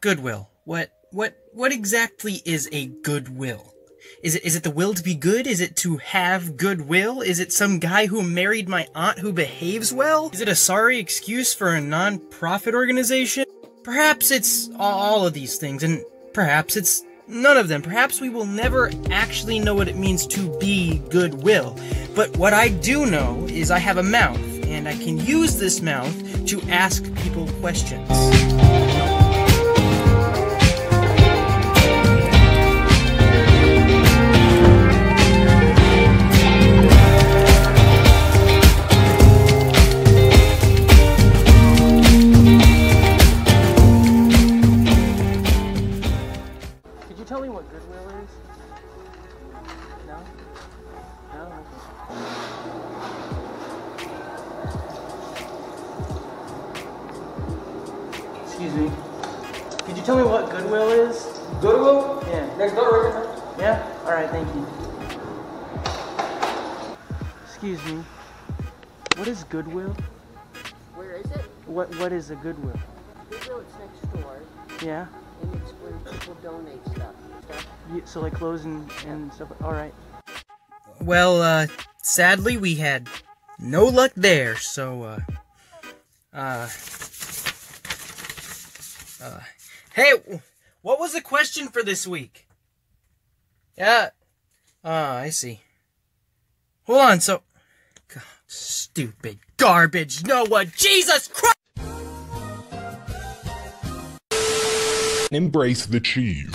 Goodwill. What what what exactly is a goodwill? Is it is it the will to be good? Is it to have goodwill? Is it some guy who married my aunt who behaves well? Is it a sorry excuse for a non-profit organization? Perhaps it's all of these things, and perhaps it's none of them. Perhaps we will never actually know what it means to be goodwill. But what I do know is I have a mouth, and I can use this mouth to ask people questions. Excuse me. Could you tell me what goodwill is? Goodwill? Yeah. Next door, right there. Yeah? Alright, thank you. Excuse me. What is goodwill? Where is it? What what is a goodwill? Goodwill, it's next door, Yeah? and it's where people donate stuff. stuff. You, so like clothes and, and stuff. All right. Well, uh, sadly we had no luck there. So, uh, uh, uh, hey, what was the question for this week? Yeah. Ah, I see. Hold on. So, God, stupid garbage. No one. Jesus Christ. Embrace the cheese.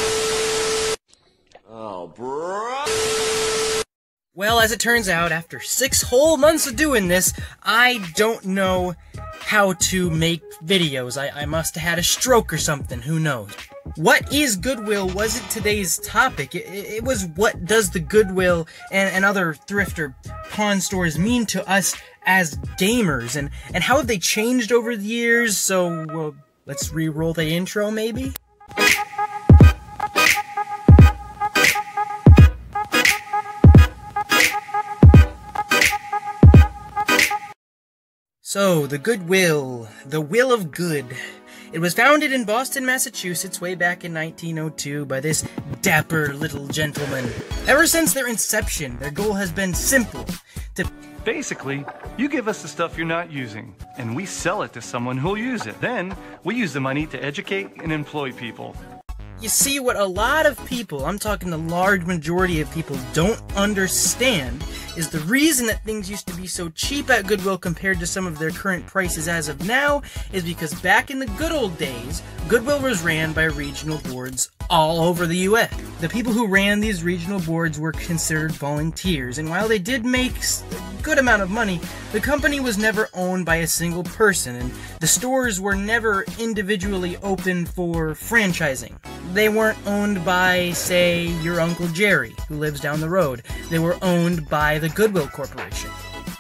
Oh, bro. Well, as it turns out, after six whole months of doing this, I don't know how to make videos. I, I must have had a stroke or something, who knows. What is Goodwill wasn't today's topic. It, it was what does the Goodwill and, and other thrift or pawn stores mean to us as gamers, and, and how have they changed over the years? So, uh, let's re-roll the intro, maybe? So, the Goodwill, the Will of Good. It was founded in Boston, Massachusetts, way back in 1902 by this dapper little gentleman. Ever since their inception, their goal has been simple to Basically, you give us the stuff you're not using, and we sell it to someone who'll use it. Then, we use the money to educate and employ people. You see, what a lot of people, I'm talking the large majority of people, don't understand is the reason that things used to be so cheap at Goodwill compared to some of their current prices as of now is because back in the good old days, Goodwill was ran by regional boards all over the US. The people who ran these regional boards were considered volunteers, and while they did make a good amount of money, the company was never owned by a single person, and the stores were never individually open for franchising. They weren't owned by, say, your Uncle Jerry, who lives down the road. They were owned by the Goodwill Corporation.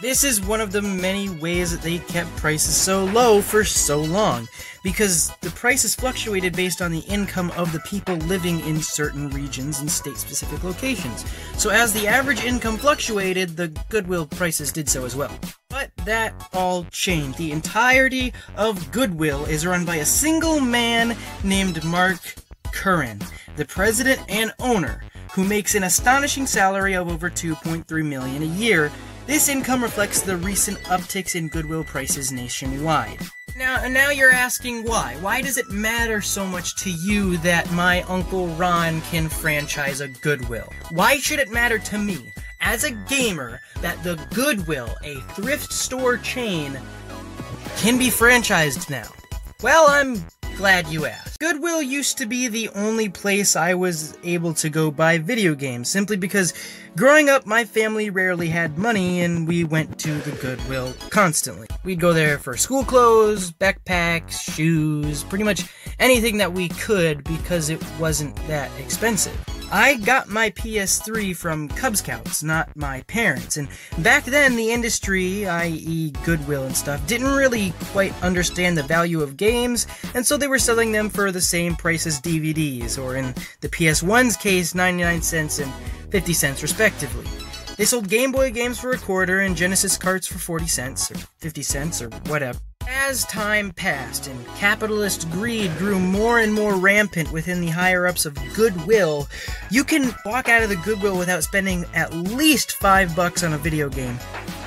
This is one of the many ways that they kept prices so low for so long, because the prices fluctuated based on the income of the people living in certain regions and state specific locations. So, as the average income fluctuated, the Goodwill prices did so as well. But that all changed. The entirety of Goodwill is run by a single man named Mark Curran, the president and owner, who makes an astonishing salary of over 2.3 million a year. This income reflects the recent upticks in goodwill prices nationwide. Now, now you're asking why? Why does it matter so much to you that my uncle Ron can franchise a Goodwill? Why should it matter to me, as a gamer, that the Goodwill, a thrift store chain, can be franchised now? Well, I'm glad you asked. Goodwill used to be the only place I was able to go buy video games, simply because growing up, my family rarely had money and we went to the Goodwill constantly. We'd go there for school clothes, backpacks, shoes, pretty much anything that we could because it wasn't that expensive. I got my PS3 from Cub Scouts, not my parents, and back then the industry, i.e., Goodwill and stuff, didn't really quite understand the value of games, and so they were selling them for the same price as DVDs, or in the PS1's case, 99 cents and 50 cents respectively. They sold Game Boy games for a quarter and Genesis carts for 40 cents, or 50 cents, or whatever. As time passed and capitalist greed grew more and more rampant within the higher ups of Goodwill, you can walk out of the Goodwill without spending at least five bucks on a video game.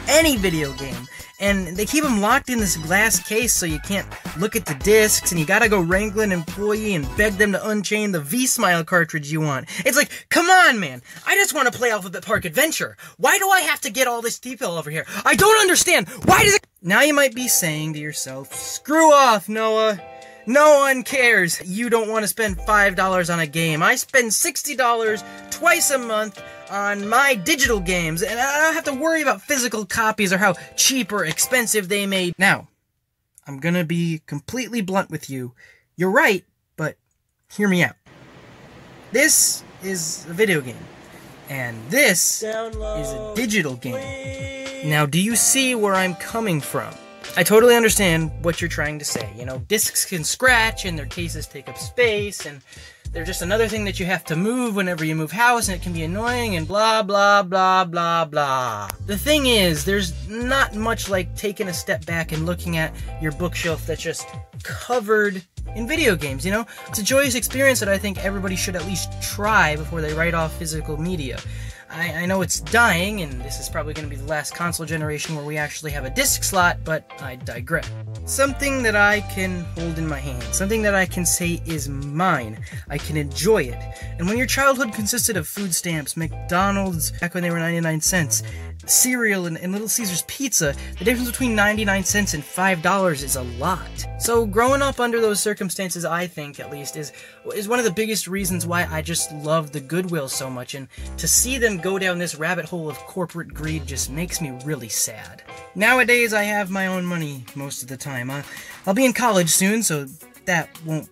Any video game. And they keep them locked in this glass case so you can't look at the discs, and you gotta go wrangle an employee and beg them to unchain the V Smile cartridge you want. It's like, come on, man. I just want to play Alphabet Park Adventure. Why do I have to get all this detail over here? I don't understand. Why does it. Now you might be saying to yourself, screw off, Noah. No one cares. You don't want to spend $5 on a game. I spend $60 twice a month on my digital games, and I don't have to worry about physical copies or how cheap or expensive they may. Now, I'm gonna be completely blunt with you. You're right, but hear me out. This is a video game, and this is a digital game. Now, do you see where I'm coming from? I totally understand what you're trying to say. You know, discs can scratch and their cases take up space and they're just another thing that you have to move whenever you move house and it can be annoying and blah blah blah blah blah. The thing is, there's not much like taking a step back and looking at your bookshelf that's just covered in video games, you know? It's a joyous experience that I think everybody should at least try before they write off physical media. I, I know it's dying, and this is probably going to be the last console generation where we actually have a disc slot, but I digress. Something that I can hold in my hand, something that I can say is mine. I can enjoy it. And when your childhood consisted of food stamps, McDonald's back when they were 99 cents, cereal and, and Little Caesars pizza, the difference between 99 cents and $5 is a lot. So growing up under those circumstances, I think at least, is is one of the biggest reasons why I just love the Goodwill so much and to see them go down this rabbit hole of corporate greed just makes me really sad. Nowadays I have my own money most of the time. I'll be in college soon, so that won't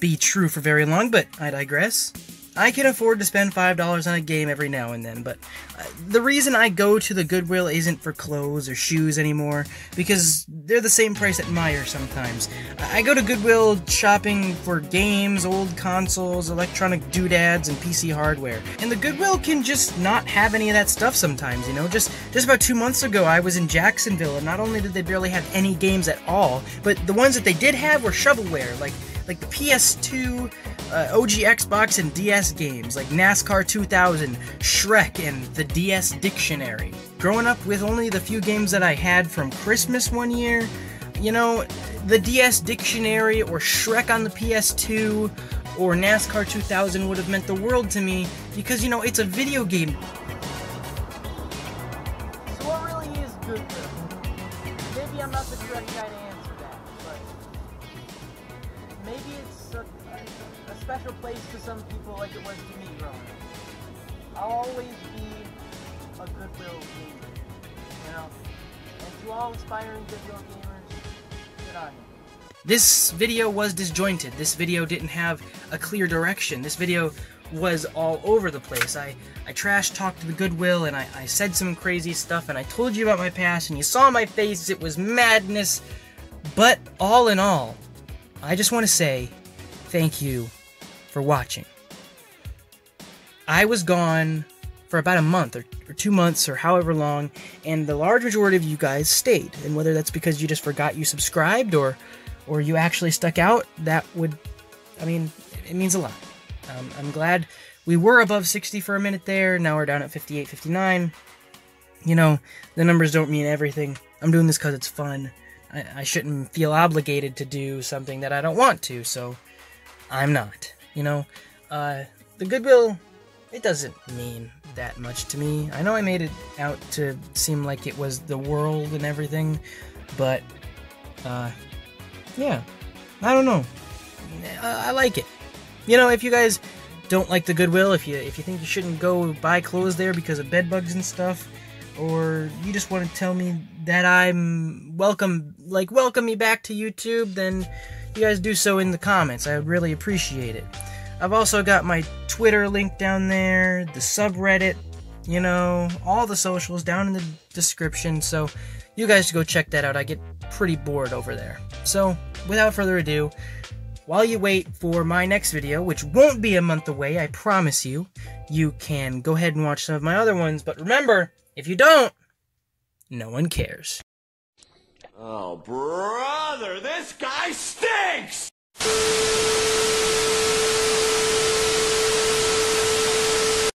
be true for very long, but I digress. I can afford to spend $5 on a game every now and then, but uh, the reason I go to the Goodwill isn't for clothes or shoes anymore, because they're the same price at Meijer sometimes. I go to Goodwill shopping for games, old consoles, electronic doodads, and PC hardware. And the Goodwill can just not have any of that stuff sometimes, you know? Just, just about two months ago, I was in Jacksonville, and not only did they barely have any games at all, but the ones that they did have were shovelware, like like the PS2, uh, OG Xbox, and DS games like NASCAR 2000, Shrek, and the DS Dictionary. Growing up with only the few games that I had from Christmas one year, you know, the DS Dictionary or Shrek on the PS2 or NASCAR 2000 would have meant the world to me because, you know, it's a video game. So what really is Goodwill? Maybe I'm not the correct guy to answer maybe it's a, a, special place to some people like it was to me growing up. I'll always be a Goodwill gamer, you know? And to all aspiring Goodwill gamers, good on you. This video was disjointed. This video didn't have a clear direction. This video was all over the place. I, I trash talked the Goodwill and I, I said some crazy stuff and I told you about my past and you saw my face. It was madness. But all in all, I just want to say thank you for watching. I was gone for about a month or, or, two months or however long, and the large majority of you guys stayed. And whether that's because you just forgot you subscribed or or you actually stuck out, that would, I mean, it means a lot. Um, I'm glad we were above 60 for a minute there. Now we're down at 58, 59. You know, the numbers don't mean everything. I'm doing this because it's fun. I, I shouldn't feel obligated to do something that I don't want to, so I'm not. You know, uh, the Goodwill, it doesn't mean that much to me. I know I made it out to seem like it was the world and everything, but, uh, yeah, I don't know. I, I like it. You know, if you guys don't like the Goodwill, if you if you think you shouldn't go buy clothes there because of bed bugs and stuff, or you just want to tell me that I'm welcome, like welcome me back to YouTube, then you guys do so in the comments. I would really appreciate it. I've also got my Twitter link down there, the subreddit, you know, all the socials down in the description. So you guys go check that out. I get pretty bored over there. So without further ado, while you wait for my next video, which won't be a month away, I promise you, you can go ahead and watch some of my other ones. But remember, if you don't, no one cares. Oh, brother, this guy stinks!